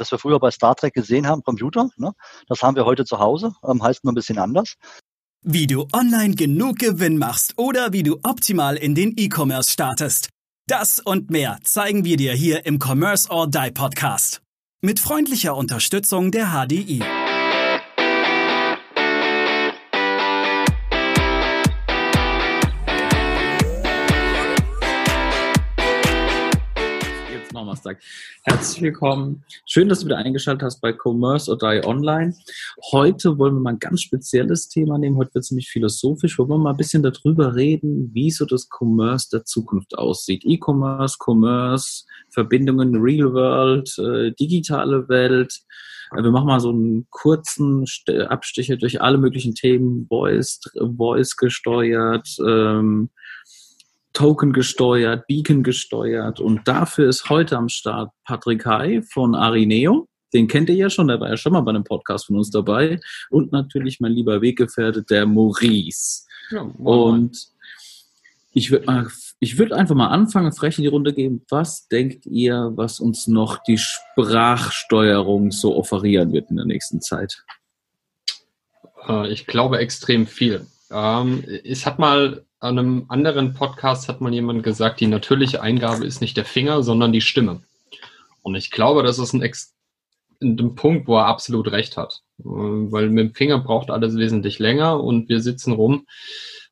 was wir früher bei Star Trek gesehen haben, Computer, ne? das haben wir heute zu Hause, ähm, heißt nur ein bisschen anders. Wie du online genug Gewinn machst oder wie du optimal in den E-Commerce startest. Das und mehr zeigen wir dir hier im Commerce or Die Podcast. Mit freundlicher Unterstützung der HDI. Donnerstag. Herzlich willkommen. Schön, dass du wieder eingeschaltet hast bei Commerce or Die Online. Heute wollen wir mal ein ganz spezielles Thema nehmen. Heute wird es nämlich philosophisch. Wollen wir mal ein bisschen darüber reden, wie so das Commerce der Zukunft aussieht. E-Commerce, Commerce, Verbindungen, Real World, äh, digitale Welt. Äh, wir machen mal so einen kurzen Abstecher durch alle möglichen Themen, Voice, Voice gesteuert, ähm, Token gesteuert, Beacon gesteuert. Und dafür ist heute am Start Patrick Hai von Arineo. Den kennt ihr ja schon, der war ja schon mal bei einem Podcast von uns dabei. Und natürlich mein lieber Weggefährte, der Maurice. Ja, und ich würde mal, ich würde einfach mal anfangen, frech in die Runde geben. Was denkt ihr, was uns noch die Sprachsteuerung so offerieren wird in der nächsten Zeit? Äh, ich glaube extrem viel. Ähm, es hat mal an einem anderen Podcast hat mal jemand gesagt, die natürliche Eingabe ist nicht der Finger, sondern die Stimme. Und ich glaube, das ist ein, Ex ein Punkt, wo er absolut recht hat. Äh, weil mit dem Finger braucht alles wesentlich länger und wir sitzen rum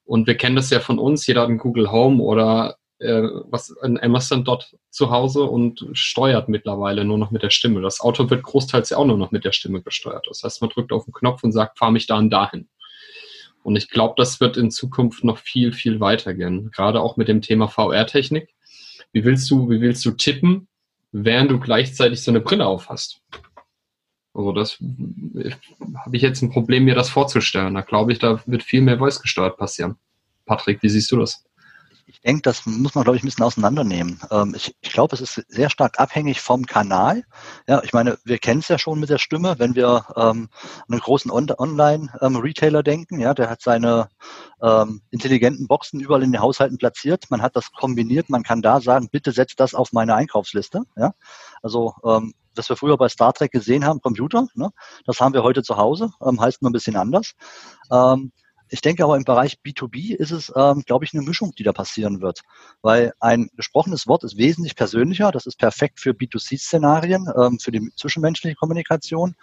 und wir kennen das ja von uns, jeder hat einen Google Home oder äh, was ein Amazon dort zu Hause und steuert mittlerweile nur noch mit der Stimme. Das Auto wird großteils ja auch nur noch mit der Stimme gesteuert. Das heißt, man drückt auf den Knopf und sagt, fahr mich da und dahin. Und ich glaube, das wird in Zukunft noch viel, viel weitergehen. Gerade auch mit dem Thema VR-Technik. Wie willst du, wie willst du tippen, während du gleichzeitig so eine Brille auf hast? Also das habe ich jetzt ein Problem, mir das vorzustellen. Da glaube ich, da wird viel mehr Voice gesteuert passieren. Patrick, wie siehst du das? Denke, das muss man, glaube ich, ein bisschen auseinandernehmen. Ähm, ich, ich glaube, es ist sehr stark abhängig vom Kanal. Ja, ich meine, wir kennen es ja schon mit der Stimme, wenn wir ähm, an einen großen On Online-Retailer denken. Ja, der hat seine ähm, intelligenten Boxen überall in den Haushalten platziert. Man hat das kombiniert. Man kann da sagen, bitte setzt das auf meine Einkaufsliste. Ja, also ähm, was wir früher bei Star Trek gesehen haben, Computer, ne? das haben wir heute zu Hause, ähm, heißt nur ein bisschen anders. Ähm, ich denke aber im Bereich B2B ist es, ähm, glaube ich, eine Mischung, die da passieren wird. Weil ein gesprochenes Wort ist wesentlich persönlicher. Das ist perfekt für B2C-Szenarien, ähm, für die zwischenmenschliche Kommunikation.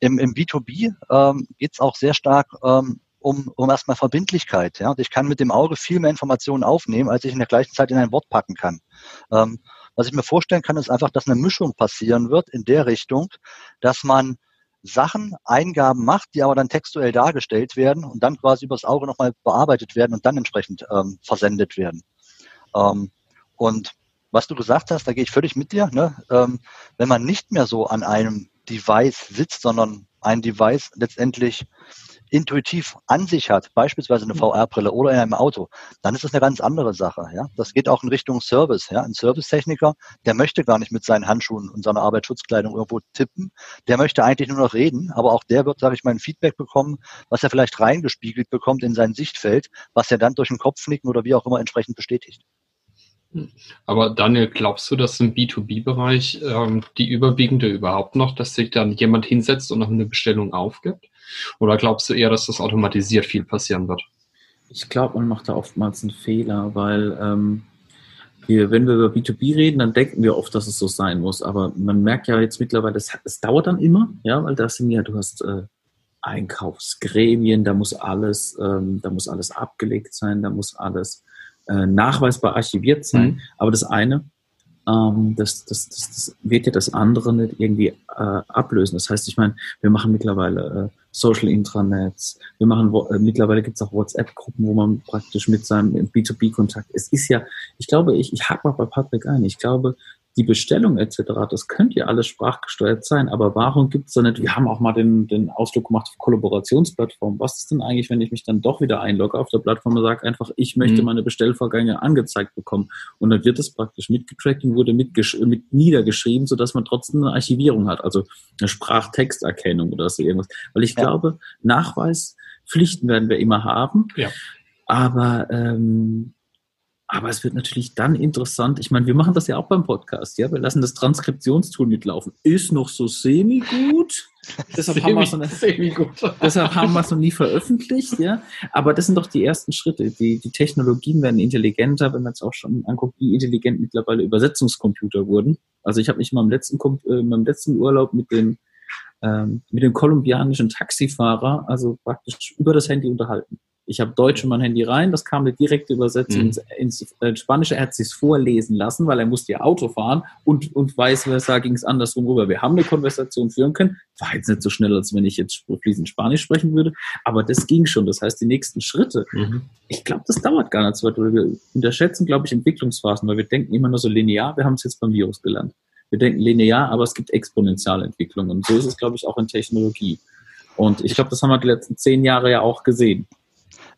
Im, im B2B ähm, geht es auch sehr stark ähm, um, um erstmal Verbindlichkeit. Ja? Ich kann mit dem Auge viel mehr Informationen aufnehmen, als ich in der gleichen Zeit in ein Wort packen kann. Ähm, was ich mir vorstellen kann, ist einfach, dass eine Mischung passieren wird in der Richtung, dass man Sachen, Eingaben macht, die aber dann textuell dargestellt werden und dann quasi übers Auge nochmal bearbeitet werden und dann entsprechend ähm, versendet werden. Ähm, und was du gesagt hast, da gehe ich völlig mit dir. Ne? Ähm, wenn man nicht mehr so an einem Device sitzt, sondern ein Device letztendlich intuitiv an sich hat, beispielsweise eine mhm. VR-Brille oder in einem Auto, dann ist das eine ganz andere Sache. Ja? Das geht auch in Richtung Service. Ja? Ein Servicetechniker, der möchte gar nicht mit seinen Handschuhen und seiner Arbeitsschutzkleidung irgendwo tippen. Der möchte eigentlich nur noch reden, aber auch der wird, sage ich mal, ein Feedback bekommen, was er vielleicht reingespiegelt bekommt in sein Sichtfeld, was er dann durch den Kopfnicken oder wie auch immer entsprechend bestätigt. Aber Daniel, glaubst du, dass im B2B-Bereich ähm, die überwiegende überhaupt noch, dass sich dann jemand hinsetzt und noch eine Bestellung aufgibt? Oder glaubst du eher, dass das automatisiert viel passieren wird? Ich glaube, man macht da oftmals einen Fehler, weil ähm, wir, wenn wir über B2B reden, dann denken wir oft, dass es so sein muss. Aber man merkt ja jetzt mittlerweile, es, es dauert dann immer, ja, weil das sind ja, du hast äh, Einkaufsgremien, da muss alles, ähm, da muss alles abgelegt sein, da muss alles äh, nachweisbar archiviert sein. Mhm. Aber das eine, ähm, das, das, das, das, wird ja das andere nicht irgendwie äh, ablösen. Das heißt, ich meine, wir machen mittlerweile äh, Social Intranets, wir machen äh, mittlerweile gibt es auch WhatsApp-Gruppen, wo man praktisch mit seinem B2B-Kontakt. Es ist ja, ich glaube, ich, ich hake mal bei Patrick ein. Ich glaube, die Bestellung etc., das könnte ja alles sprachgesteuert sein, aber warum gibt es da nicht, wir haben auch mal den, den Ausdruck gemacht auf Kollaborationsplattform, was ist denn eigentlich, wenn ich mich dann doch wieder einlogge auf der Plattform und sage einfach, ich möchte mhm. meine Bestellvorgänge angezeigt bekommen und dann wird es praktisch mitgetrackt und wurde mit, mit niedergeschrieben, sodass man trotzdem eine Archivierung hat, also eine Sprachtexterkennung oder so irgendwas, weil ich ja. glaube, Nachweispflichten werden wir immer haben, ja. aber ähm, Aber es wird natürlich dann interessant. Ich meine, wir machen das ja auch beim Podcast. Ja, wir lassen das Transkriptionstool mitlaufen. Ist noch so semi-gut. Deshalb, haben wir es noch, deshalb haben wir es noch nie veröffentlicht. Ja, aber das sind doch die ersten Schritte. Die, die Technologien werden intelligenter, wenn man es auch schon anguckt, wie intelligent mittlerweile Übersetzungscomputer wurden. Also ich habe mich mal im letzten, äh, meinem letzten Urlaub mit dem ähm, mit dem kolumbianischen Taxifahrer, also praktisch über das Handy unterhalten. Ich habe Deutsch in mein Handy rein, das kam eine direkte Übersetzung mhm. ins, ins äh, Spanische. Er hat sich vorlesen lassen, weil er musste ja Auto fahren und, und weiß, versa ging es andersrum rüber. Wir haben eine Konversation führen können. War jetzt nicht so schnell, als wenn ich jetzt fließend Spanisch sprechen würde, aber das ging schon. Das heißt, die nächsten Schritte, mhm. ich glaube, das dauert gar nicht so weit, weil wir unterschätzen, glaube ich, Entwicklungsphasen, weil wir denken immer nur so linear. Wir haben es jetzt beim Virus gelernt. Wir denken linear, aber es gibt exponentielle Entwicklungen. Und so ist es, glaube ich, auch in Technologie. Und ich glaube, das haben wir die letzten zehn Jahre ja auch gesehen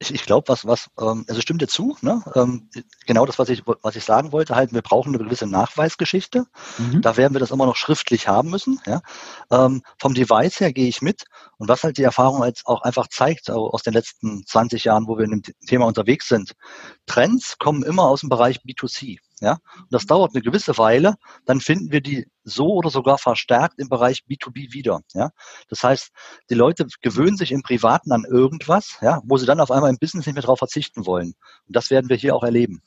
ich, ich glaube, was, was, ähm, also stimmt dir zu, ne? Ähm, genau das, was ich, was ich sagen wollte, halt, wir brauchen eine gewisse Nachweisgeschichte. Mhm. Da werden wir das immer noch schriftlich haben müssen. Ja? Ähm, vom Device her gehe ich mit. Und was halt die Erfahrung jetzt auch einfach zeigt, aus den letzten 20 Jahren, wo wir in dem Thema unterwegs sind, Trends kommen immer aus dem Bereich B2C. Ja, und das dauert eine gewisse Weile, dann finden wir die so oder sogar verstärkt im Bereich B2B wieder. Ja, das heißt, die Leute gewöhnen sich im Privaten an irgendwas, ja, wo sie dann auf einmal im Business nicht mehr darauf verzichten wollen. Und das werden wir hier auch erleben.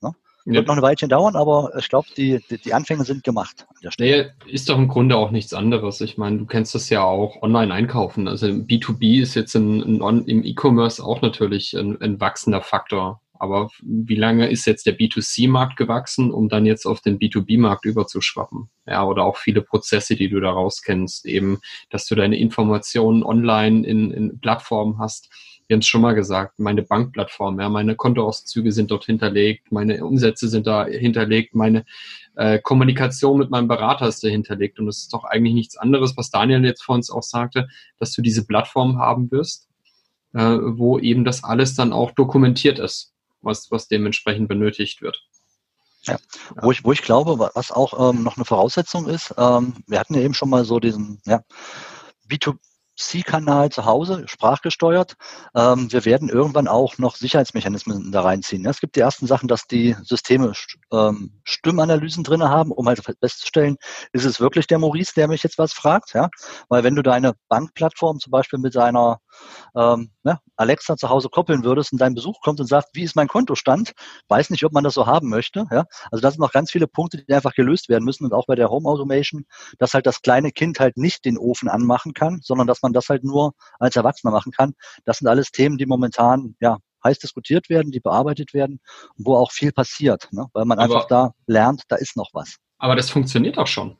Ne? Ja. Wird noch ein Weilchen dauern, aber ich glaube, die, die, die, Anfänge sind gemacht. Nee, ist doch im Grunde auch nichts anderes. Ich meine, du kennst das ja auch online einkaufen. Also B2B ist jetzt in, in, im E-Commerce auch natürlich ein, ein wachsender Faktor. Aber wie lange ist jetzt der B2C-Markt gewachsen, um dann jetzt auf den B2B-Markt überzuschwappen? Ja, oder auch viele Prozesse, die du daraus kennst, eben, dass du deine Informationen online in, in Plattformen hast. Wir haben es schon mal gesagt, meine Bankplattform, ja, meine Kontoauszüge sind dort hinterlegt, meine Umsätze sind da hinterlegt, meine äh, Kommunikation mit meinem Berater ist da hinterlegt. Und es ist doch eigentlich nichts anderes, was Daniel jetzt vor uns auch sagte, dass du diese Plattform haben wirst, äh, wo eben das alles dann auch dokumentiert ist was, was dementsprechend benötigt wird. Ja. Wo, ich, wo ich glaube, was auch ähm, noch eine Voraussetzung ist, ähm, wir hatten ja eben schon mal so diesen ja, B2, C-Kanal zu Hause, sprachgesteuert. Ähm, wir werden irgendwann auch noch Sicherheitsmechanismen da reinziehen. Es gibt die ersten Sachen, dass die Systeme ähm, Stimmanalysen drin haben, um halt festzustellen, ist es wirklich der Maurice, der mich jetzt was fragt? Ja? Weil wenn du deine Bankplattform zum Beispiel mit deiner ähm, ne, Alexa zu Hause koppeln würdest und dein Besuch kommt und sagt, wie ist mein Kontostand, weiß nicht, ob man das so haben möchte. Ja? Also das sind noch ganz viele Punkte, die einfach gelöst werden müssen und auch bei der Home Automation, dass halt das kleine Kind halt nicht den Ofen anmachen kann, sondern dass man das halt nur als Erwachsener machen kann. Das sind alles Themen, die momentan ja heiß diskutiert werden, die bearbeitet werden, wo auch viel passiert, ne? weil man aber, einfach da lernt, da ist noch was. Aber das funktioniert auch schon.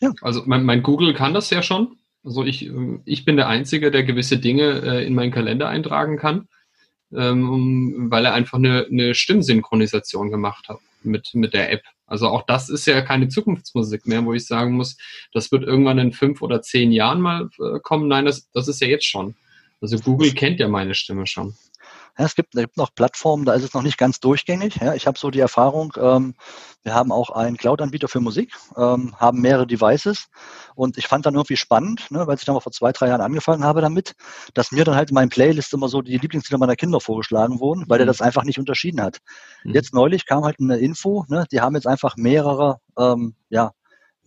Ja. Also mein, mein Google kann das ja schon. Also ich, ich bin der Einzige, der gewisse Dinge äh, in meinen Kalender eintragen kann, ähm, weil er einfach eine, eine Stimmsynchronisation gemacht hat mit, mit der App. Also auch das ist ja keine Zukunftsmusik mehr, wo ich sagen muss, das wird irgendwann in fünf oder zehn Jahren mal äh, kommen. Nein, das, das ist ja jetzt schon. Also Google kennt ja meine Stimme schon. Ja, es, gibt, es gibt noch Plattformen, da ist es noch nicht ganz durchgängig. Ja, ich habe so die Erfahrung, ähm, wir haben auch einen Cloud-Anbieter für Musik, ähm, haben mehrere Devices und ich fand dann irgendwie spannend, ne, weil ich dann mal vor zwei, drei Jahren angefangen habe damit, dass mir dann halt in meinen Playlist immer so die Lieblingslieder meiner Kinder vorgeschlagen wurden, weil mhm. der das einfach nicht unterschieden hat. Mhm. Jetzt neulich kam halt eine Info, ne, die haben jetzt einfach mehrere ähm, ja,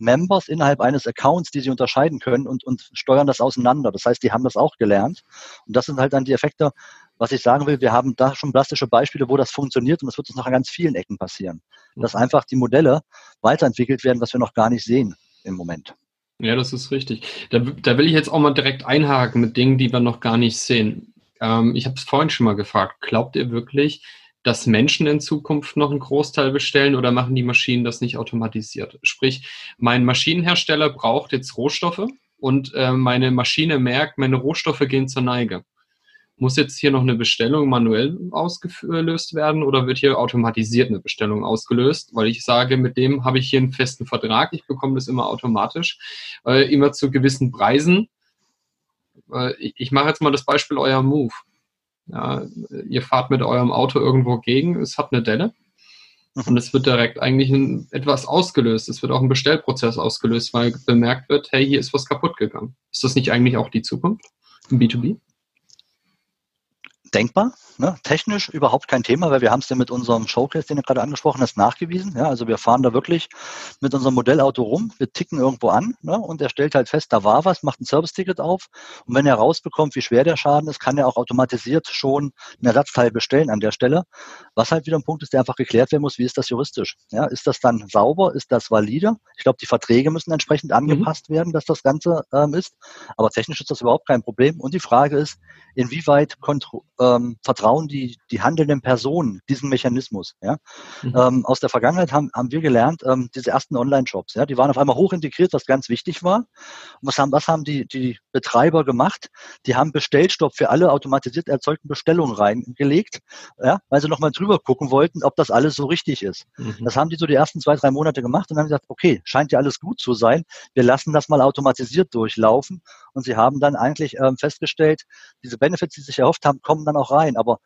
Members innerhalb eines Accounts, die sie unterscheiden können und, und steuern das auseinander. Das heißt, die haben das auch gelernt. Und das sind halt dann die Effekte, was ich sagen will, wir haben da schon plastische Beispiele, wo das funktioniert und das wird uns noch an ganz vielen Ecken passieren. Dass mhm. einfach die Modelle weiterentwickelt werden, was wir noch gar nicht sehen im Moment. Ja, das ist richtig. Da, da will ich jetzt auch mal direkt einhaken mit Dingen, die wir noch gar nicht sehen. Ähm, ich habe es vorhin schon mal gefragt. Glaubt ihr wirklich, dass Menschen in Zukunft noch einen Großteil bestellen oder machen die Maschinen das nicht automatisiert? Sprich, mein Maschinenhersteller braucht jetzt Rohstoffe und äh, meine Maschine merkt, meine Rohstoffe gehen zur Neige. Muss jetzt hier noch eine Bestellung manuell ausgelöst werden oder wird hier automatisiert eine Bestellung ausgelöst? Weil ich sage, mit dem habe ich hier einen festen Vertrag, ich bekomme das immer automatisch, äh, immer zu gewissen Preisen. Äh, ich, ich mache jetzt mal das Beispiel euer Move. Ja, ihr fahrt mit eurem Auto irgendwo gegen, es hat eine Delle. Mhm. Und es wird direkt eigentlich ein, etwas ausgelöst. Es wird auch ein Bestellprozess ausgelöst, weil bemerkt wird, hey, hier ist was kaputt gegangen. Ist das nicht eigentlich auch die Zukunft im B2B? Denkbar. Ne? Technisch überhaupt kein Thema, weil wir haben es ja mit unserem Showcase, den du gerade angesprochen hast, nachgewiesen. Ja? Also wir fahren da wirklich mit unserem Modellauto rum, wir ticken irgendwo an ne? und er stellt halt fest, da war was, macht ein Service-Ticket auf und wenn er rausbekommt, wie schwer der Schaden ist, kann er auch automatisiert schon ein Ersatzteil bestellen an der Stelle. Was halt wieder ein Punkt ist, der einfach geklärt werden muss, wie ist das juristisch? Ja? Ist das dann sauber? Ist das valide? Ich glaube, die Verträge müssen entsprechend angepasst mhm. werden, dass das Ganze ähm, ist. Aber technisch ist das überhaupt kein Problem. Und die Frage ist, inwieweit ähm, vertrauen die, die handelnden Personen diesen Mechanismus. Ja? Mhm. Ähm, aus der Vergangenheit haben, haben wir gelernt, ähm, diese ersten Online-Shops, ja, die waren auf einmal hoch integriert, was ganz wichtig war. Und was haben, was haben die, die Betreiber gemacht? Die haben Bestellstopp für alle automatisiert erzeugten Bestellungen reingelegt, ja, weil sie nochmal drüber gucken wollten, ob das alles so richtig ist. Mhm. Das haben die so die ersten zwei, drei Monate gemacht und haben gesagt, okay, scheint ja alles gut zu sein. Wir lassen das mal automatisiert durchlaufen. Und sie haben dann eigentlich ähm, festgestellt, diese Benefits, die sie sich erhofft haben, kommen dann auch rein. Aber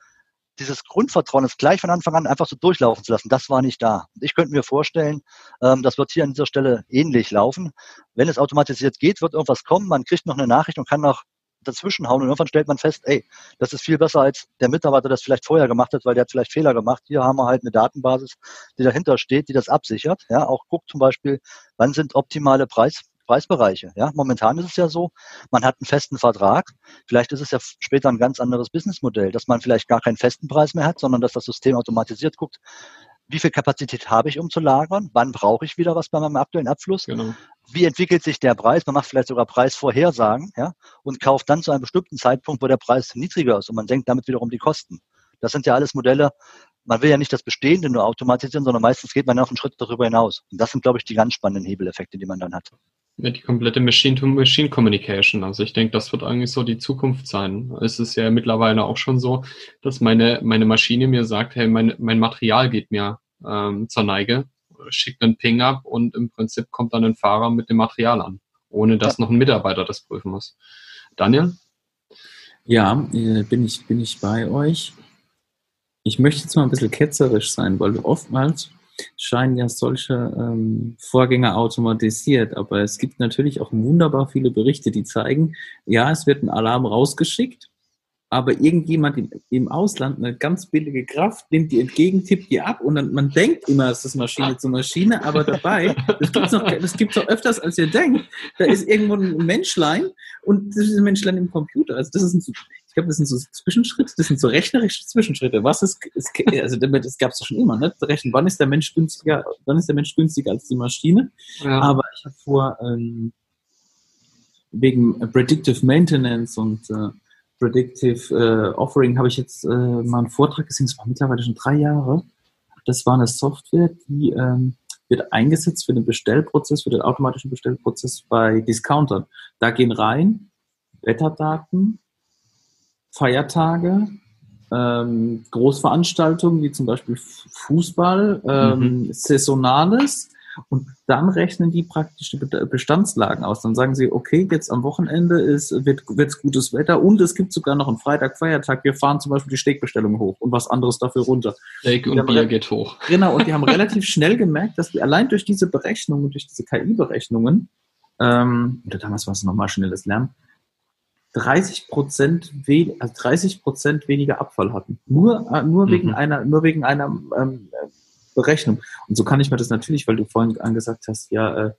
dieses Grundvertrauen ist gleich von Anfang an einfach so durchlaufen zu lassen, das war nicht da. Ich könnte mir vorstellen, ähm, das wird hier an dieser Stelle ähnlich laufen. Wenn es automatisiert geht, wird irgendwas kommen, man kriegt noch eine Nachricht und kann noch dazwischenhauen und irgendwann stellt man fest, ey, das ist viel besser als der Mitarbeiter das vielleicht vorher gemacht hat, weil der hat vielleicht Fehler gemacht. Hier haben wir halt eine Datenbasis, die dahinter steht, die das absichert. Ja, auch guckt zum Beispiel, wann sind optimale Preis, Preisbereiche. Ja, momentan ist es ja so, man hat einen festen Vertrag. Vielleicht ist es ja später ein ganz anderes Businessmodell, dass man vielleicht gar keinen festen Preis mehr hat, sondern dass das System automatisiert guckt, wie viel Kapazität habe ich, um zu lagern? Wann brauche ich wieder was bei meinem aktuellen Abfluss? Genau. Wie entwickelt sich der Preis? Man macht vielleicht sogar Preisvorhersagen, ja, und kauft dann zu einem bestimmten Zeitpunkt, wo der Preis niedriger ist und man senkt damit wiederum die Kosten. Das sind ja alles Modelle. Man will ja nicht das Bestehende nur automatisieren, sondern meistens geht man noch einen Schritt darüber hinaus. Und das sind, glaube ich, die ganz spannenden Hebeleffekte, die man dann hat. Ja, die komplette Machine-to-Machine-Communication. Also ich denke, das wird eigentlich so die Zukunft sein. Es ist ja mittlerweile auch schon so, dass meine, meine Maschine mir sagt, hey, mein, mein Material geht mir ähm, zur Neige, schickt einen Ping ab und im Prinzip kommt dann ein Fahrer mit dem Material an, ohne dass ja. noch ein Mitarbeiter das prüfen muss. Daniel? Ja, äh, bin ich, bin ich bei euch. Ich möchte jetzt mal ein bisschen ketzerisch sein, weil oftmals scheinen ja solche ähm, Vorgänge automatisiert. Aber es gibt natürlich auch wunderbar viele Berichte, die zeigen, ja, es wird ein Alarm rausgeschickt, aber irgendjemand im, im Ausland, eine ganz billige Kraft, nimmt die entgegen, tippt die ab und dann, man denkt immer, es ist Maschine zu Maschine, aber dabei, das gibt's noch, das gibt's noch öfters, als ihr denkt, da ist irgendwo ein Menschlein und das ist ein Menschlein im Computer. Also das ist ein, glaube, das sind so Zwischenschritte, das sind so rechnerische Zwischenschritte. Was ist, ist also das gab es doch schon immer, ne? Rechnen, wann ist der Mensch günstiger, wann ist der Mensch günstiger als die Maschine? Ja. Aber ich habe vor, ähm, wegen Predictive Maintenance und äh, Predictive äh, Offering habe ich jetzt äh, mal einen Vortrag gesehen, das war mittlerweile schon drei Jahre. Das war eine Software, die ähm, wird eingesetzt für den Bestellprozess, für den automatischen Bestellprozess bei Discountern. Da gehen rein Wetterdaten, Feiertage, ähm, Großveranstaltungen wie zum Beispiel Fußball, ähm, mhm. Saisonales und dann rechnen die praktisch die Bestandslagen aus. Dann sagen sie, okay, jetzt am Wochenende ist, wird wird's gutes Wetter und es gibt sogar noch einen Freitag, Feiertag. Wir fahren zum Beispiel die Steakbestellung hoch und was anderes dafür runter. Steak und Bier geht hoch. Genau, und die haben relativ schnell gemerkt, dass die allein durch diese Berechnungen, durch diese KI-Berechnungen, ähm, oder damals war es nochmal schnelles Lernen, 30 Prozent also 30 Prozent weniger Abfall hatten. Nur, äh, nur mhm. wegen einer, nur wegen einer ähm, Berechnung. Und so kann ich mir das natürlich, weil du vorhin angesagt hast, ja, äh,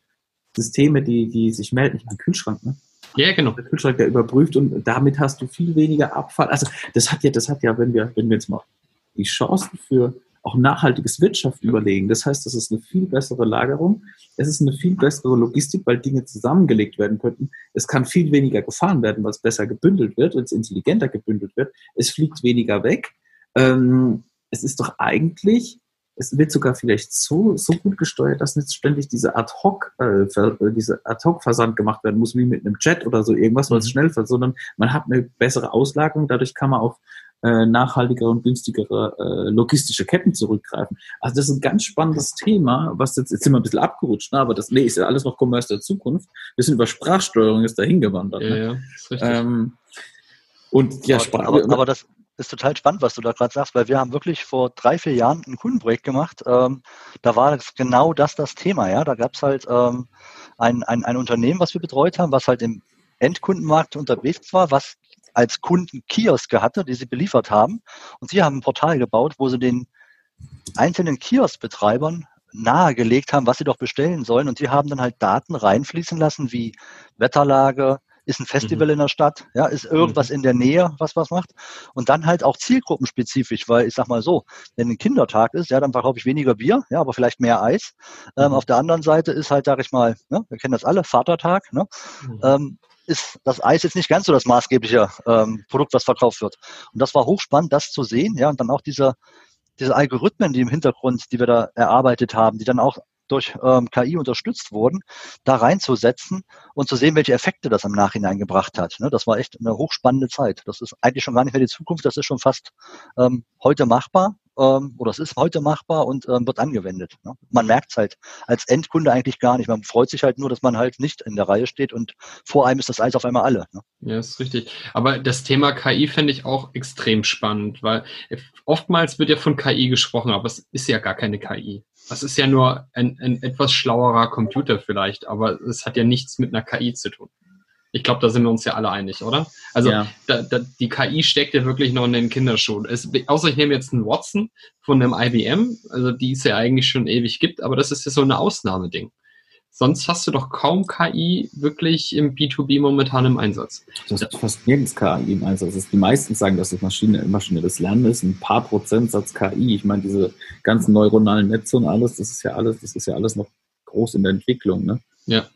Systeme, die, die sich melden, ich meine Kühlschrank, ne? Ja, genau. Der Kühlschrank, der überprüft und damit hast du viel weniger Abfall. Also das hat ja, das hat ja, wenn wir, wenn wir jetzt mal die Chancen für auch nachhaltiges Wirtschaften überlegen. Das heißt, das ist eine viel bessere Lagerung. Es ist eine viel bessere Logistik, weil Dinge zusammengelegt werden könnten. Es kann viel weniger gefahren werden, weil es besser gebündelt wird, weil es intelligenter gebündelt wird. Es fliegt weniger weg. Ähm, es ist doch eigentlich, es wird sogar vielleicht so, so gut gesteuert, dass nicht ständig diese Ad-Hoc, äh, diese Ad-Hoc-Versand gemacht werden muss, wie mit einem Jet oder so irgendwas, was mhm. schnell fährt, sondern man hat eine bessere Auslagerung. Dadurch kann man auf äh, nachhaltigere und günstigere äh, logistische Ketten zurückgreifen. Also das ist ein ganz spannendes Thema, was jetzt, jetzt sind wir ein bisschen abgerutscht, ne? aber das nee, ist ja alles noch Commerce der Zukunft. Wir sind über Sprachsteuerung jetzt dahin gewandert. Ja, ne? ja, ist richtig. Ähm, und ja, aber, aber, aber das ist total spannend, was du da gerade sagst, weil wir haben wirklich vor drei, vier Jahren ein Kundenprojekt gemacht. Ähm, da war das genau das das Thema. Ja, da gab es halt ähm, ein, ein, ein Unternehmen, was wir betreut haben, was halt im Endkundenmarkt unterwegs war, was als Kunden Kioske hatte, die sie beliefert haben. Und sie haben ein Portal gebaut, wo sie den einzelnen Kioskbetreibern nahegelegt haben, was sie doch bestellen sollen. Und die haben dann halt Daten reinfließen lassen, wie Wetterlage, ist ein Festival mhm. in der Stadt, ja, ist irgendwas mhm. in der Nähe, was was macht. Und dann halt auch zielgruppenspezifisch, weil ich sag mal so, wenn ein Kindertag ist, ja, dann verkaufe ich weniger Bier, ja, aber vielleicht mehr Eis. Ähm, mhm. auf der anderen Seite ist halt, sag ich mal, ne, wir kennen das alle, Vatertag, ne? Mhm. Ähm, ist das Eis jetzt nicht ganz so das maßgebliche ähm, Produkt, was verkauft wird. Und das war hochspannend, das zu sehen, ja, und dann auch diese, diese Algorithmen, die im Hintergrund, die wir da erarbeitet haben, die dann auch durch ähm, KI unterstützt wurden, da reinzusetzen und zu sehen, welche Effekte das im Nachhinein gebracht hat. Ne? Das war echt eine hochspannende Zeit. Das ist eigentlich schon gar nicht mehr die Zukunft, das ist schon fast ähm, heute machbar ähm, oder es ist heute machbar und ähm, wird angewendet. Ne? Man merkt es halt als Endkunde eigentlich gar nicht. Man freut sich halt nur, dass man halt nicht in der Reihe steht und vor einem ist das Eis auf einmal alle. Ne? Ja, ist richtig. Aber das Thema KI finde ich auch extrem spannend, weil oftmals wird ja von KI gesprochen, aber es ist ja gar keine KI. Das ist ja nur ein, ein etwas schlauerer Computer vielleicht, aber es hat ja nichts mit einer KI zu tun. Ich glaube, da sind wir uns ja alle einig, oder? Also ja. da, da, die KI steckt ja wirklich noch in den Kinderschuhen. Es, außer ich nehme jetzt einen Watson von einem IBM, also die es ja eigentlich schon ewig gibt, aber das ist ja so ein Ausnahmeding. Sonst hast du doch kaum KI wirklich im B2B momentan im Einsatz. Du hast fast nirgends KI im Einsatz. Die meisten sagen, dass es Maschine, maschinelles Lernen ist, ein paar Prozentsatz KI. Ich meine, diese ganzen neuronalen Netze und alles, das ist ja alles, das ist ja alles noch groß in der Entwicklung. Ne? Ja.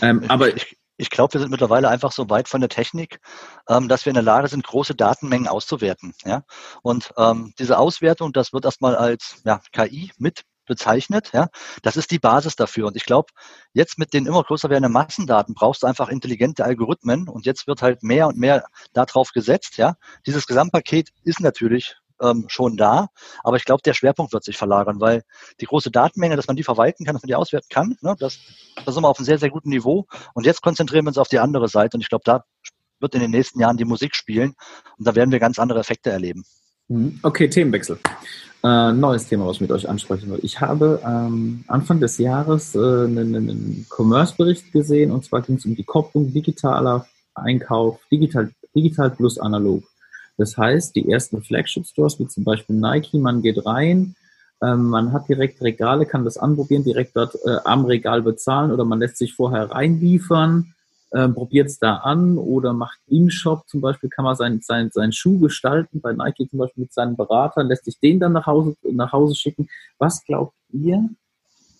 Ähm, aber ich, ich glaube, wir sind mittlerweile einfach so weit von der Technik, ähm, dass wir in der Lage sind, große Datenmengen auszuwerten. Ja? Und ähm, diese Auswertung, das wird erstmal als ja, KI mit bezeichnet. Ja, das ist die Basis dafür. Und ich glaube, jetzt mit den immer größer werdenden Massendaten brauchst du einfach intelligente Algorithmen. Und jetzt wird halt mehr und mehr darauf gesetzt. Ja, dieses Gesamtpaket ist natürlich ähm, schon da, aber ich glaube, der Schwerpunkt wird sich verlagern, weil die große Datenmenge, dass man die verwalten kann, dass man die auswerten kann, ne, das, das sind wir auf einem sehr, sehr guten Niveau. Und jetzt konzentrieren wir uns auf die andere Seite. Und ich glaube, da wird in den nächsten Jahren die Musik spielen. Und da werden wir ganz andere Effekte erleben. Mhm. Okay, Themenwechsel. Äh, neues Thema, was ich mit euch ansprechen will. Ich habe ähm, Anfang des Jahres äh, einen, einen Commerce-Bericht gesehen und zwar ging es um die Kopplung digitaler Einkauf, digital, digital plus analog. Das heißt, die ersten Flagship-Stores, wie zum Beispiel Nike, man geht rein, ähm, man hat direkt Regale, kann das anprobieren, direkt dort äh, am Regal bezahlen oder man lässt sich vorher reinliefern ähm, probiert es da an oder macht im Shop zum Beispiel, kann man seinen sein, sein Schuh gestalten, bei Nike zum Beispiel mit seinem Berater, lässt sich den dann nach Hause, nach Hause schicken. Was glaubt ihr?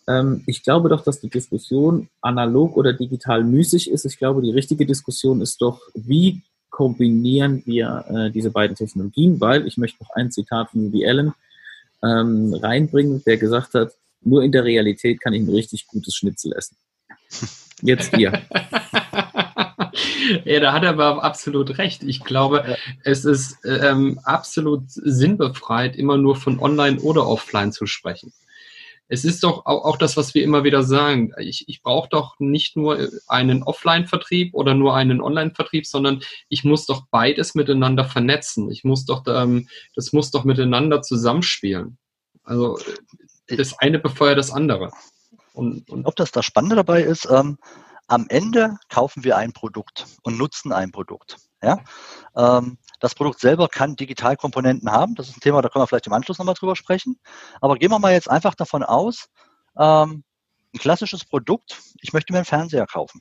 Ähm, ich glaube doch, dass die Diskussion analog oder digital müßig ist. Ich glaube, die richtige Diskussion ist doch, wie kombinieren wir äh, diese beiden Technologien, weil ich möchte noch ein Zitat von Woody Allen ähm, reinbringen, der gesagt hat, nur in der Realität kann ich ein richtig gutes Schnitzel essen. Jetzt ihr. ja, da hat er aber absolut recht. Ich glaube, ja. es ist ähm, absolut sinnbefreit, immer nur von online oder offline zu sprechen. Es ist doch auch, das, was wir immer wieder sagen. Ich, ich brauche doch nicht nur einen Offline-Vertrieb oder nur einen Online-Vertrieb, sondern ich muss doch beides miteinander vernetzen. Ich muss doch, ähm, das muss doch miteinander zusammenspielen. Also das eine befeuert das andere. Und, und ob das das Spannende dabei ist, ähm, am Ende kaufen wir ein Produkt und nutzen ein Produkt. Ja? Ähm, das Produkt selber kann Digitalkomponenten haben. Das ist ein Thema, da können wir vielleicht im Anschluss nochmal drüber sprechen. Aber gehen wir mal jetzt einfach davon aus, ähm, ein klassisches Produkt, ich möchte mir einen Fernseher kaufen.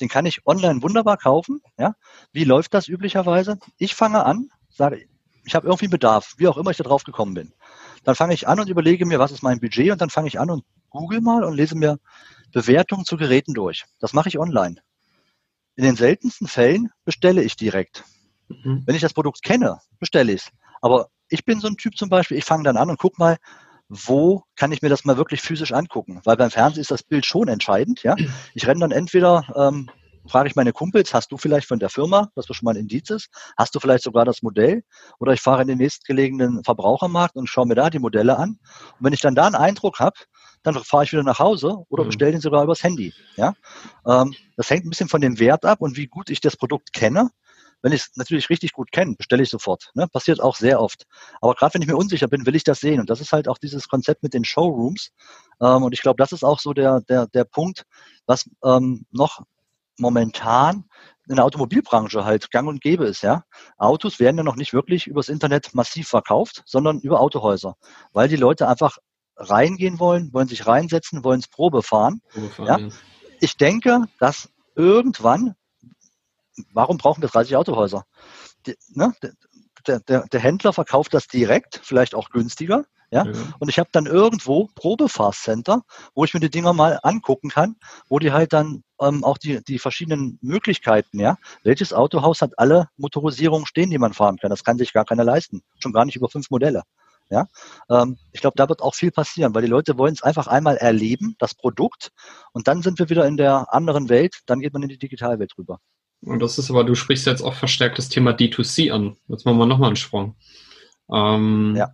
Den kann ich online wunderbar kaufen. Ja? Wie läuft das üblicherweise? Ich fange an, sage, ich habe irgendwie Bedarf, wie auch immer ich da drauf gekommen bin. Dann fange ich an und überlege mir, was ist mein Budget und dann fange ich an und google mal und lese mir Bewertungen zu Geräten durch. Das mache ich online. In den seltensten Fällen bestelle ich direkt. Mhm. Wenn ich das Produkt kenne, bestelle ich es. Aber ich bin so ein Typ zum Beispiel, ich fange dann an und gucke mal, wo kann ich mir das mal wirklich physisch angucken? Weil beim Fernsehen ist das Bild schon entscheidend. Ja? Ich renne dann entweder, ähm, frage ich meine Kumpels, hast du vielleicht von der Firma, was schon mal ein Indiz ist, hast du vielleicht sogar das Modell? Oder ich fahre in den nächstgelegenen Verbrauchermarkt und schaue mir da die Modelle an. Und wenn ich dann da einen Eindruck habe, dann fahre ich wieder nach Hause oder mhm. bestelle den sogar übers Handy. Ja? Ähm, das hängt ein bisschen von dem Wert ab und wie gut ich das Produkt kenne. Wenn ich es natürlich richtig gut kenne, bestelle ich sofort. Ne? Passiert auch sehr oft. Aber gerade wenn ich mir unsicher bin, will ich das sehen. Und das ist halt auch dieses Konzept mit den Showrooms. Ähm, und ich glaube, das ist auch so der, der, der Punkt, was ähm, noch momentan in der Automobilbranche halt gang und gäbe ist, ja. Autos werden ja noch nicht wirklich übers Internet massiv verkauft, sondern über Autohäuser, weil die Leute einfach reingehen wollen, wollen sich reinsetzen, wollen es Probe fahren. Probe fahren ja. ja. Ich denke, dass irgendwann, warum brauchen wir 30 Autohäuser? Die, ne, der, der, der Händler verkauft das direkt, vielleicht auch günstiger. Ja? ja. Und ich habe dann irgendwo Probefahrcenter, wo ich mir die Dinger mal angucken kann, wo die halt dann ähm, auch die, die verschiedenen Möglichkeiten, ja, welches Autohaus hat alle Motorisierungen stehen, die man fahren kann. Das kann sich gar keiner leisten. Schon gar nicht über fünf Modelle. Ja, ähm, ich glaube, da wird auch viel passieren, weil die Leute wollen es einfach einmal erleben, das Produkt, und dann sind wir wieder in der anderen Welt, dann geht man in die Digitalwelt rüber. Und das ist aber, du sprichst jetzt auch verstärkt das Thema D2C an. Jetzt machen wir nochmal einen Sprung. Ähm, ja.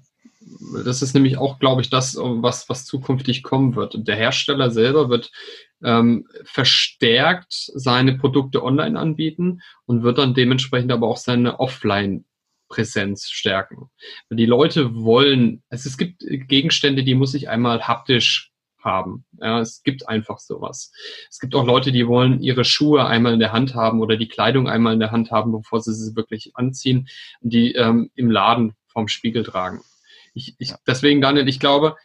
Das ist nämlich auch, glaube ich, das, was, was zukünftig kommen wird. Und der Hersteller selber wird ähm, verstärkt seine Produkte online anbieten und wird dann dementsprechend aber auch seine Offline Präsenz stärken. Die Leute wollen, also es gibt Gegenstände, die muss ich einmal haptisch haben. Ja, es gibt einfach sowas. Es gibt auch Leute, die wollen ihre Schuhe einmal in der Hand haben oder die Kleidung einmal in der Hand haben, bevor sie sie wirklich anziehen, die ähm, im Laden vorm Spiegel tragen. Ich, ich, deswegen, Daniel, ich glaube,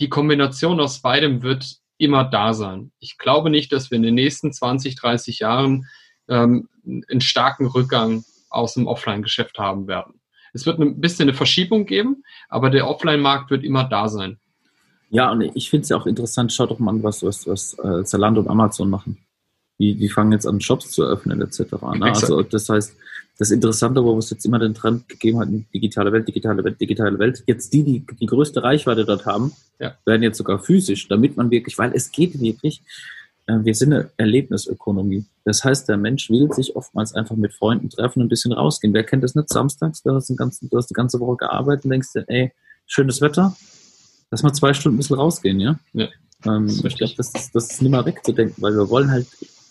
die Kombination aus beidem wird immer da sein. Ich glaube nicht, dass wir in den nächsten 20, 30 Jahren ähm, einen starken Rückgang aus dem Offline-Geschäft haben werden. Es wird ein bisschen eine Verschiebung geben, aber der Offline-Markt wird immer da sein. Ja, und ich finde es ja auch interessant, schaut doch mal an, was, was, was äh, Zalando und Amazon machen. Die, die fangen jetzt an, Shops zu öffnen, etc. Ne? Also das heißt, das Interessante, wo es jetzt immer den Trend gegeben hat, digitale Welt, digitale Welt, digitale Welt, jetzt die, die die größte Reichweite dort haben, ja. werden jetzt sogar physisch, damit man wirklich, weil es geht wirklich, äh, wir sind eine Erlebnisökonomie. Das heißt, der Mensch will sich oftmals einfach mit Freunden treffen und ein bisschen rausgehen. Wer kennt das nicht samstags? Du hast, den ganzen, du hast die ganze Woche gearbeitet und denkst dir, ey, schönes Wetter, lass mal zwei Stunden ein bisschen rausgehen, ja? ja ähm, ich glaube, das, ist, das ist nicht mehr wegzudenken, weil wir wollen halt,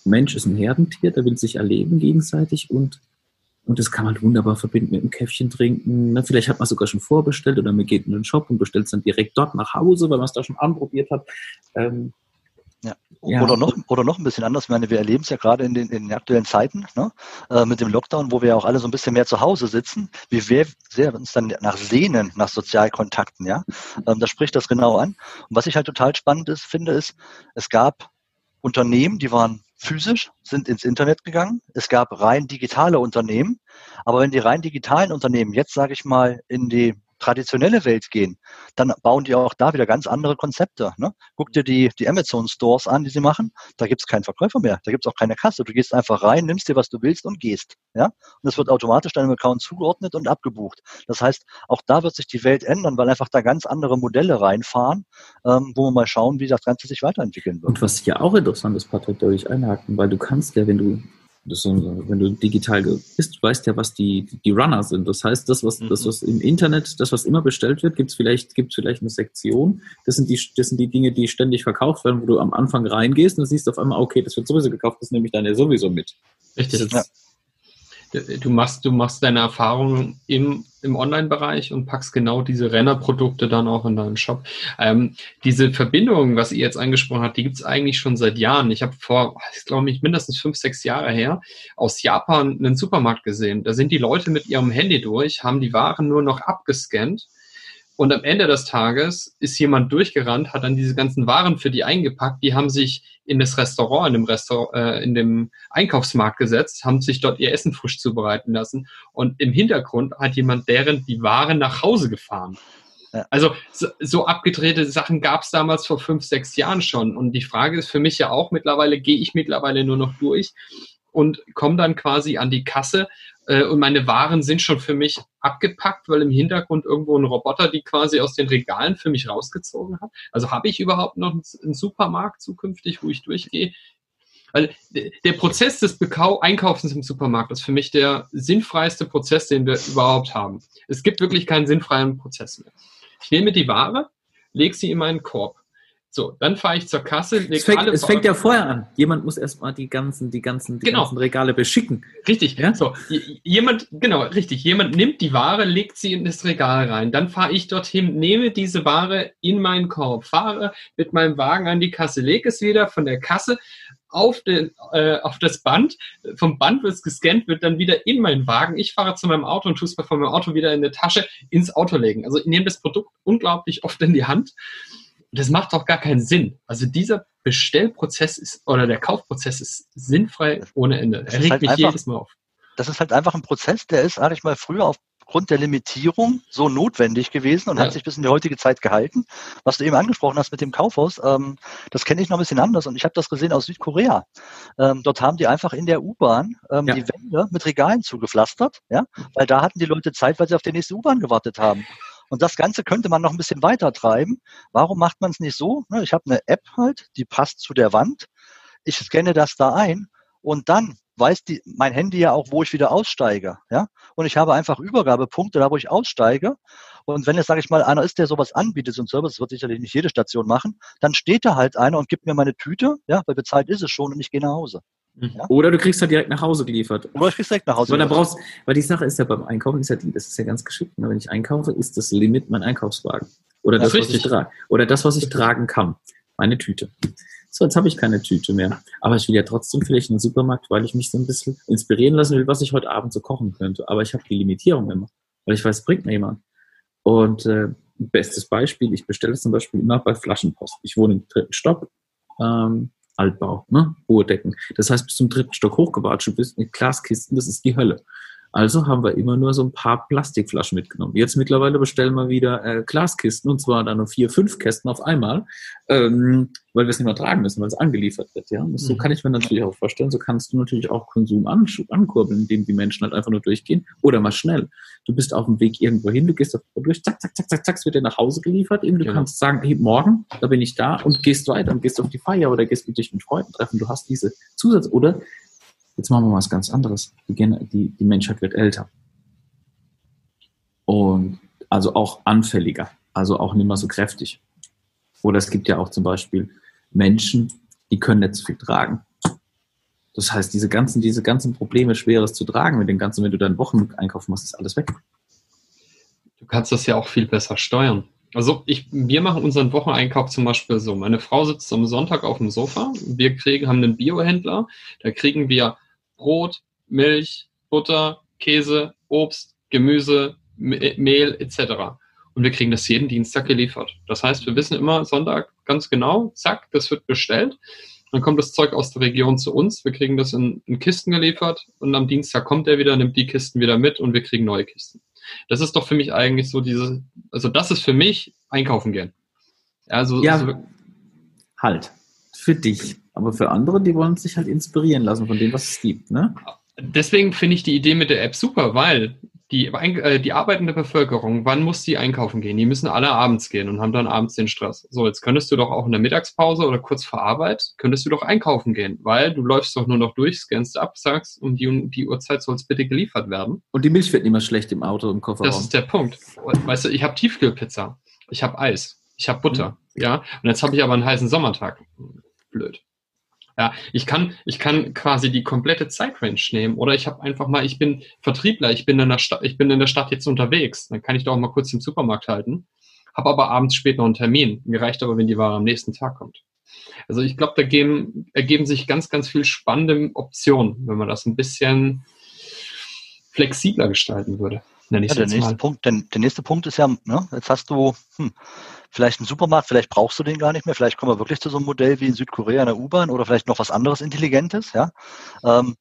Mensch ist ein Herdentier, der will sich erleben gegenseitig und und das kann man wunderbar verbinden mit einem Käffchen trinken. Ne? Vielleicht hat man sogar schon vorbestellt oder man geht in den Shop und bestellt es dann direkt dort nach Hause, weil man es da schon anprobiert hat. Ähm, ja. ja. Oder, noch, oder noch ein bisschen anders. Ich meine, wir erleben es ja gerade in den, in den aktuellen Zeiten ne? äh, mit dem Lockdown, wo wir ja auch alle so ein bisschen mehr zu Hause sitzen, wie wir sehr uns dann nach sehnen, nach Sozialkontakten. Ja, ähm, Da spricht das genau an. Und was ich halt total spannend ist, finde, ist, es gab Unternehmen, die waren physisch, sind ins Internet gegangen. Es gab rein digitale Unternehmen. Aber wenn die rein digitalen Unternehmen jetzt, sage ich mal, in die traditionelle Welt gehen, dann bauen die auch da wieder ganz andere Konzepte. Ne? Guck dir die, die Amazon-Stores an, die sie machen. Da gibt es keinen Verkäufer mehr. Da gibt es auch keine Kasse. Du gehst einfach rein, nimmst dir, was du willst und gehst. Ja? Und es wird automatisch deinem Account zugeordnet und abgebucht. Das heißt, auch da wird sich die Welt ändern, weil einfach da ganz andere Modelle reinfahren, ähm, wo wir mal schauen, wie das Ganze sich weiterentwickeln wird. Und was ja auch interessant ist, Patrick, da will ich einhaken, weil du kannst ja, wenn du so, wenn du digital bist, du weißt ja, was die, die Runner sind. Das heißt, das, was, mhm. das, was im Internet, das, was immer bestellt wird, gibt es vielleicht, gibt's vielleicht eine Sektion. Das sind, die, das sind die Dinge, die ständig verkauft werden, wo du am Anfang reingehst und siehst auf einmal, okay, das wird sowieso gekauft, das nehme ich dann ja sowieso mit. Richtig. Ja du machst, du machst deine Erfahrungen im, im Online-Bereich und packst genau diese Rennerprodukte dann auch in deinen Shop. Ähm, diese Verbindung, was ihr jetzt angesprochen habt, die gibt es eigentlich schon seit Jahren. Ich habe vor, ich glaube ich, mindestens fünf, sechs Jahre her aus Japan einen Supermarkt gesehen. Da sind die Leute mit ihrem Handy durch, haben die Waren nur noch abgescannt und am Ende des Tages ist jemand durchgerannt, hat dann diese ganzen Waren für die eingepackt. Die haben sich in das Restaurant, in dem, Restaurant, äh, in dem Einkaufsmarkt gesetzt, haben sich dort ihr Essen frisch zubereiten lassen. Und im Hintergrund hat jemand deren die Waren nach Hause gefahren. Ja. Also so, so, abgedrehte Sachen gab es damals vor fünf, sechs Jahren schon. Und die Frage ist für mich ja auch mittlerweile, gehe ich mittlerweile nur noch durch und komme dann quasi an die Kasse äh, und meine Waren sind schon für mich abgepackt, weil im Hintergrund irgendwo ein Roboter die quasi aus den Regalen für mich rausgezogen hat. Also habe ich überhaupt noch einen Supermarkt zukünftig, wo ich durchgehe? Also der Prozess des Bekau Einkaufens im Supermarkt ist für mich der sinnfreiste Prozess, den wir überhaupt haben. Es gibt wirklich keinen sinnfreien Prozess mehr. Ich nehme die Ware, lege sie in meinen Korb. So, dann fahre ich zur Kasse. Es fängt, es fängt ja vorher an. Jemand muss erstmal die ganzen, die ganzen, die genau. ganzen Regale beschicken. Richtig. Ja? So, jemand, genau, richtig. Jemand nimmt die Ware, legt sie in das Regal rein. Dann fahre ich dorthin, nehme diese Ware in meinen Korb, fahre mit meinem Wagen an die Kasse, lege es wieder von der Kasse auf, den, äh, auf das Band. Vom Band wird es gescannt, wird dann wieder in meinen Wagen. Ich fahre zu meinem Auto und tue es mir von meinem Auto wieder in der Tasche ins Auto legen. Also ich nehme das Produkt unglaublich oft in die Hand. Das macht doch gar keinen Sinn. Also dieser Bestellprozess ist oder der Kaufprozess ist sinnfrei ohne Ende. Er regt halt mich einfach, jedes Mal auf. Das ist halt einfach ein Prozess, der ist, sag ich mal, früher auf aufgrund der Limitierung so notwendig gewesen und ja. hat sich bis in die heutige Zeit gehalten. Was du eben angesprochen hast mit dem Kaufhaus, ähm, das kenne ich noch ein bisschen anders und ich habe das gesehen aus Südkorea. Ähm, dort haben die einfach in der U-Bahn ähm, ja. die Wände mit Regalen zugepflastert, ja, weil da hatten die Leute Zeit, weil sie auf die nächste U-Bahn gewartet haben. Und das Ganze könnte man noch ein bisschen weiter treiben. Warum macht man es nicht so? Ne, ich habe eine App halt, die passt zu der Wand. Ich scanne das da ein und dann weiß die, mein Handy ja auch, wo ich wieder aussteige. Ja? Und ich habe einfach Übergabepunkte, da wo ich aussteige. Und wenn jetzt, sage ich mal, einer ist, der sowas anbietet, so ein Service, das wird sicherlich nicht jede Station machen, dann steht da halt einer und gibt mir meine Tüte, ja, weil bezahlt ist es schon und ich gehe nach Hause. Ja? Oder du kriegst halt direkt nach Hause geliefert. Oder ich kriegst direkt nach Hause. Weil, brauchst, weil die Sache ist ja beim Einkaufen, ist ja, das ist ja ganz geschickt. Ne? Wenn ich einkaufe, ist das Limit mein Einkaufswagen. Oder das, das was ich trage. Oder das, was ich tragen kann. Meine Tüte. So, jetzt habe ich keine Tüte mehr. Aber ich will ja trotzdem vielleicht in den Supermarkt, weil ich mich so ein bisschen inspirieren lassen will, was ich heute Abend so kochen könnte. Aber ich habe die Limitierung immer, weil ich weiß, bringt mir jemand. Und äh, bestes Beispiel, ich bestelle zum Beispiel immer bei Flaschenpost. Ich wohne im dritten Stock, ähm, Altbau, ne? hohe Decken. Das heißt, bis zum dritten Stock hochgewatscht bist mit Glaskisten, das ist die Hölle. Also haben wir immer nur so ein paar Plastikflaschen mitgenommen. Jetzt mittlerweile bestellen wir wieder äh, Glaskisten und zwar dann nur vier, fünf Kästen auf einmal, ähm, weil wir es nicht mehr tragen müssen, weil es angeliefert wird. Ja, und so mhm. kann ich mir natürlich auch vorstellen. So kannst du natürlich auch Konsum ankurbeln, indem die Menschen halt einfach nur durchgehen oder mal schnell. Du bist auf dem Weg irgendwo hin, du gehst auf durch, zack, zack, zack, zack, zack, es wird dir nach Hause geliefert. Eben, du genau. kannst sagen, hey, morgen, da bin ich da und gehst weiter und gehst auf die Feier oder gehst mit dich mit Freunden treffen. Du hast diese Zusatz oder Jetzt machen wir was ganz anderes. Die, die, die Menschheit wird älter. Und also auch anfälliger, also auch nicht mehr so kräftig. Oder es gibt ja auch zum Beispiel Menschen, die können nicht so viel tragen. Das heißt, diese ganzen, diese ganzen Probleme, Schweres zu tragen mit den ganzen, wenn du deinen Wocheneinkauf machst, ist alles weg. Du kannst das ja auch viel besser steuern. Also ich, wir machen unseren Wocheneinkauf zum Beispiel so. Meine Frau sitzt am Sonntag auf dem Sofa. Wir kriegen, haben einen Biohändler. Da kriegen wir Brot, Milch, Butter, Käse, Obst, Gemüse, Mehl etc. Und wir kriegen das jeden Dienstag geliefert. Das heißt, wir wissen immer Sonntag ganz genau, zack, das wird bestellt. Dann kommt das Zeug aus der Region zu uns. Wir kriegen das in, in Kisten geliefert und am Dienstag kommt er wieder, nimmt die Kisten wieder mit und wir kriegen neue Kisten. Das ist doch für mich eigentlich so diese, also das ist für mich einkaufen gehen. Also, ja, so, halt. Für dich. Aber für andere, die wollen sich halt inspirieren lassen von dem, was es gibt. Ne? Deswegen finde ich die Idee mit der App super, weil die, äh, die arbeitende Bevölkerung, wann muss die einkaufen gehen? Die müssen alle abends gehen und haben dann abends den Stress. So, jetzt könntest du doch auch in der Mittagspause oder kurz vor Arbeit, könntest du doch einkaufen gehen, weil du läufst doch nur noch durch, scannst ab, sagst, um die, die Uhrzeit soll es bitte geliefert werden. Und die Milch wird nicht mehr schlecht im Auto, im Kofferraum. Das ist der Punkt. Weißt du, ich habe Tiefkühlpizza, ich habe Eis, ich habe Butter, mhm. ja, und jetzt habe ich aber einen heißen Sommertag. Blöd. Ja, ich kann, ich kann quasi die komplette Zeitrange nehmen oder ich habe einfach mal, ich bin Vertriebler, ich bin in der Stadt, ich bin in der Stadt jetzt unterwegs, dann kann ich doch auch mal kurz im Supermarkt halten, habe aber abends spät noch einen Termin. Mir reicht aber, wenn die Ware am nächsten Tag kommt. Also ich glaube, da geben, ergeben sich ganz, ganz viel spannende Optionen, wenn man das ein bisschen flexibler gestalten würde. Ja, der nächste mal. Punkt, der, der nächste Punkt ist ja, ne, jetzt hast du hm, vielleicht einen Supermarkt, vielleicht brauchst du den gar nicht mehr, vielleicht kommen wir wirklich zu so einem Modell wie in Südkorea in der U-Bahn oder vielleicht noch was anderes Intelligentes, ja. Ähm,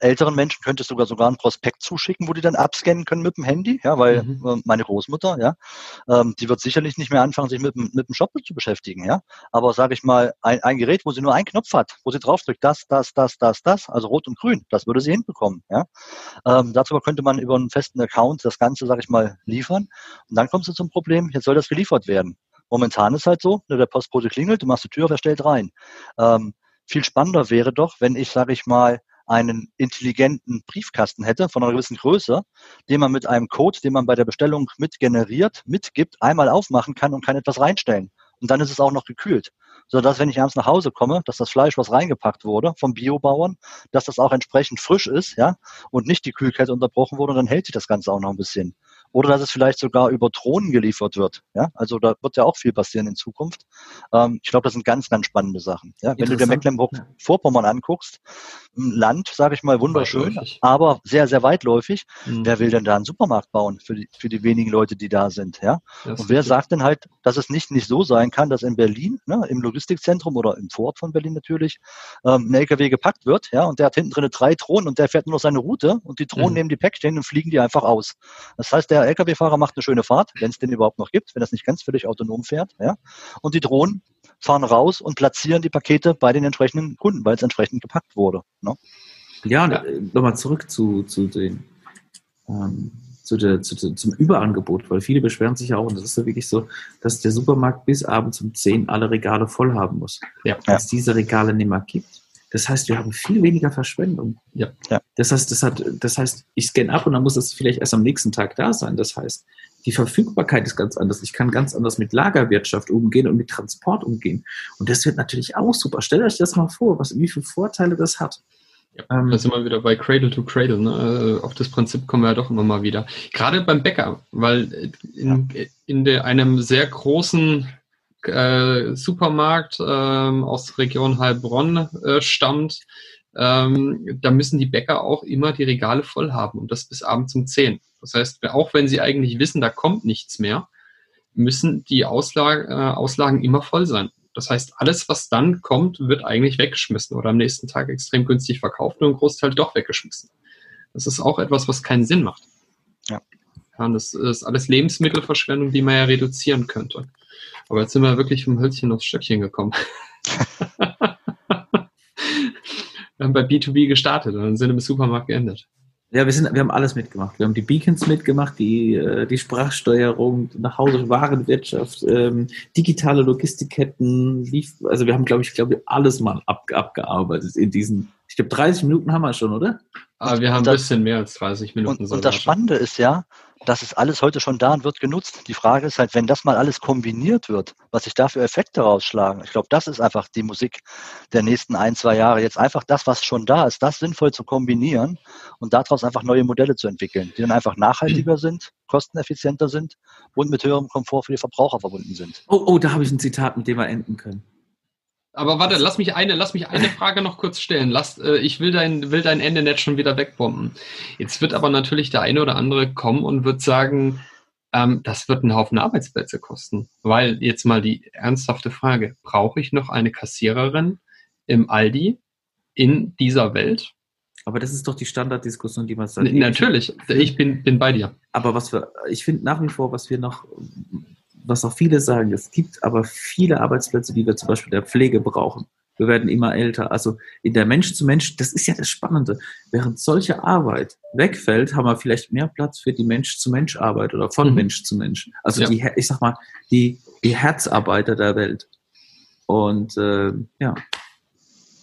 älteren Menschen könnte es sogar sogar ein Prospekt zuschicken, wo die dann abscannen können mit dem Handy, ja, weil mhm. äh, meine Großmutter, ja, ähm, die wird sicherlich nicht mehr anfangen, sich mit, mit dem Shop zu beschäftigen, ja. Aber sage ich mal, ein, ein Gerät, wo sie nur einen Knopf hat, wo sie draufdrückt, das, das, das, das, das, also rot und grün, das würde sie hinbekommen, ja. Ähm, dazu könnte man über einen festen Account das Ganze, sage ich mal, liefern. Und dann kommst du zum Problem, jetzt soll das geliefert werden. Momentan ist halt so, ne, der Postbote klingelt, du machst die Tür auf, er stellt rein. Ähm, viel spannender wäre doch, wenn ich, sage ich mal, einen intelligenten Briefkasten hätte von einer gewissen Größe, den man mit einem Code, den man bei der Bestellung mit generiert, mitgibt, einmal aufmachen kann und kann etwas reinstellen. Und dann ist es auch noch gekühlt. Sodass, wenn ich abends nach Hause komme, dass das Fleisch, was reingepackt wurde vom Biobauern, dass das auch entsprechend frisch ist, ja, und nicht die Kühlkette unterbrochen wurde und dann hält sich das Ganze auch noch ein bisschen. Oder dass es vielleicht sogar über Drohnen geliefert wird. Ja, also da wird ja auch viel passieren in Zukunft. Ähm, ich glaube, das sind ganz, ganz spannende Sachen. Ja, wenn du dir Mecklenburg-Vorpommern anguckst, ein Land, sage ich mal, wunderschön, weitläufig. aber sehr, sehr weitläufig. Mhm. Wer will denn da einen Supermarkt bauen für die, für die wenigen Leute, die da sind? Ja, das und wer sagt denn halt, dass es nicht, nicht so sein kann, dass in Berlin, ne, im Logistikzentrum oder im Vorort von Berlin natürlich, ähm, ein LKW gepackt wird, ja, und der hat hinten drin drei Drohnen und der fährt nur noch seine Route und die Drohnen mhm. nehmen die Päckchen und fliegen die einfach aus. Das heißt, der LKW-Fahrer macht eine schöne Fahrt, wenn es den überhaupt noch gibt, wenn das nicht ganz völlig autonom fährt, ja, und die Drohnen fahren raus und platzieren die Pakete bei den entsprechenden Kunden, weil es entsprechend gepackt wurde. Ne? Ja, ja. Äh, nochmal zurück zu, zu den ähm, zu der, zu, zum Überangebot, weil viele beschweren sich ja auch, und das ist ja wirklich so, dass der Supermarkt bis abends um 10 alle Regale voll haben muss. Ja. Dass ja. diese Regale nicht mehr gibt. Das heißt, wir haben viel weniger Verschwendung. Ja. ja. Das heißt, das hat, das heißt, ich scanne ab und dann muss es vielleicht erst am nächsten Tag da sein. Das heißt, die Verfügbarkeit ist ganz anders. Ich kann ganz anders mit Lagerwirtschaft umgehen und mit Transport umgehen. Und das wird natürlich auch super. Stellt euch das mal vor, was, wie viele Vorteile das hat. Ja, ähm, da sind wir wieder bei Cradle to Cradle. Ne? Äh, auf das Prinzip kommen wir ja doch immer mal wieder. Gerade beim Bäcker, weil in, ja. in der, einem sehr großen äh, Supermarkt äh, aus der Region Heilbronn äh, stammt, ähm, da müssen die Bäcker auch immer die Regale voll haben und das bis abends um 10. Das heißt, auch wenn sie eigentlich wissen, da kommt nichts mehr, müssen die Auslag, äh, Auslagen immer voll sein. Das heißt, alles, was dann kommt, wird eigentlich weggeschmissen oder am nächsten Tag extrem günstig verkauft und ein Großteil doch weggeschmissen. Das ist auch etwas, was keinen Sinn macht. Ja. ja das ist alles Lebensmittelverschwendung, die man ja reduzieren könnte. Aber jetzt sind wir wirklich vom Hölzchen aufs Stöckchen gekommen. wir haben bei B2B gestartet und dann sind im Supermarkt geendet. Ja, wir, sind, wir haben alles mitgemacht. Wir haben die Beacons mitgemacht, die, äh, die Sprachsteuerung, nach Hause Warenwirtschaft, ähm, digitale Logistikketten, lief, also wir haben, glaube ich, glaube alles mal ab, abgearbeitet in diesen, ich glaube, 30 Minuten haben wir schon, oder? Aber wir haben ein bisschen mehr als 30 Minuten. Und, und das Spannende ist ja, das ist alles heute schon da und wird genutzt. Die Frage ist halt, wenn das mal alles kombiniert wird, was sich da für Effekte rausschlagen. Ich glaube, das ist einfach die Musik der nächsten ein, zwei Jahre. Jetzt einfach das, was schon da ist, das sinnvoll zu kombinieren und daraus einfach neue Modelle zu entwickeln, die dann einfach nachhaltiger sind, kosteneffizienter sind und mit höherem Komfort für die Verbraucher verbunden sind. Oh, oh da habe ich ein Zitat, mit dem wir enden können. Aber warte, lass mich eine, lass mich eine Frage noch kurz stellen. Lass, äh, ich will dein, will dein Ende nicht schon wieder wegbomben. Jetzt wird aber natürlich der eine oder andere kommen und wird sagen, ähm, das wird einen Haufen Arbeitsplätze kosten. Weil jetzt mal die ernsthafte Frage, brauche ich noch eine Kassiererin im Aldi in dieser Welt? Aber das ist doch die Standarddiskussion, die man sagt. Natürlich, ich bin, bin bei dir. Aber was wir, ich finde nach wie vor, was wir noch was auch viele sagen, es gibt aber viele Arbeitsplätze, die wir zum Beispiel der Pflege brauchen. Wir werden immer älter. Also in der Mensch zu Mensch, das ist ja das Spannende. Während solche Arbeit wegfällt, haben wir vielleicht mehr Platz für die Mensch zu Mensch Arbeit oder von mhm. Mensch zu Mensch. Also ja. die, ich sag mal, die, die Herzarbeiter der Welt. Und äh, ja.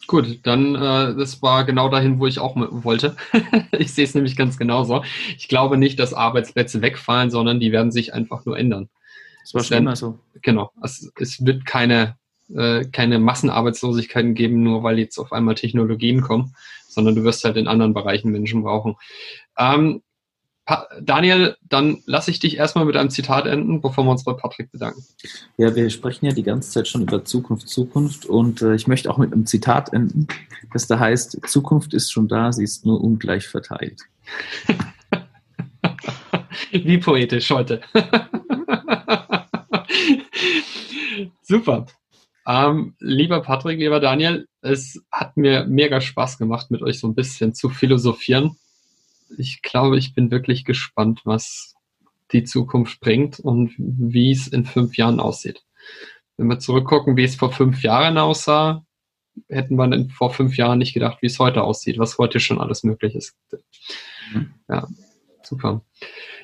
Gut, dann äh, das war genau dahin, wo ich auch wollte. ich sehe es nämlich ganz genauso. Ich glaube nicht, dass Arbeitsplätze wegfallen, sondern die werden sich einfach nur ändern. Das war schon immer so. Genau. Es, es wird keine, äh, keine Massenarbeitslosigkeiten geben, nur weil jetzt auf einmal Technologien kommen, sondern du wirst halt in anderen Bereichen Menschen brauchen. Ähm, Daniel, dann lasse ich dich erstmal mit einem Zitat enden, bevor wir uns bei Patrick bedanken. Ja, wir sprechen ja die ganze Zeit schon über Zukunft, Zukunft und äh, ich möchte auch mit einem Zitat enden, das da heißt, Zukunft ist schon da, sie ist nur ungleich verteilt. Wie poetisch heute. Super. Ähm, lieber Patrick, lieber Daniel, es hat mir mega Spaß gemacht, mit euch so ein bisschen zu philosophieren. Ich glaube, ich bin wirklich gespannt, was die Zukunft bringt und wie es in fünf Jahren aussieht. Wenn wir zurückgucken, wie es vor fünf Jahren aussah, hätten wir vor fünf Jahren nicht gedacht, wie es heute aussieht, was heute schon alles möglich ist. Mhm. Ja, super.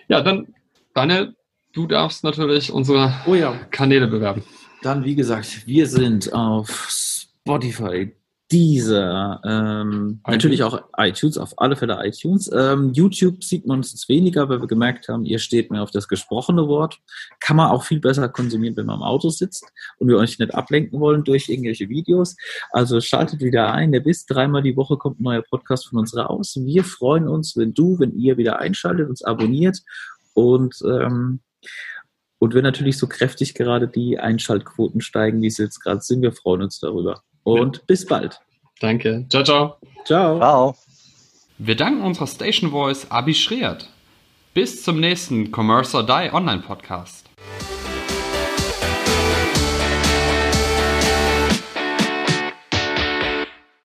Ja, dann, Daniel, du darfst natürlich unsere oh ja. Kanäle bewerben. Dann, wie gesagt, wir sind auf Spotify, dieser, ähm, natürlich auch iTunes, auf alle Fälle iTunes. Ähm, YouTube sieht man uns jetzt weniger, weil wir gemerkt haben, ihr steht mehr auf das gesprochene Wort. Kann man auch viel besser konsumieren, wenn man im Auto sitzt und wir euch nicht ablenken wollen durch irgendwelche Videos. Also schaltet wieder ein. Der bis dreimal die Woche kommt ein neuer Podcast von uns raus. Wir freuen uns, wenn du, wenn ihr wieder einschaltet, uns abonniert Und, ähm, und wenn natürlich so kräftig gerade die Einschaltquoten steigen, wie sie jetzt gerade sind, wir freuen uns darüber. Und ja. bis bald. Danke. Ciao, ciao. Ciao. Ciao. Wir danken unserer Station Voice Abi Schreert. Bis zum nächsten Commerce or Die Online Podcast.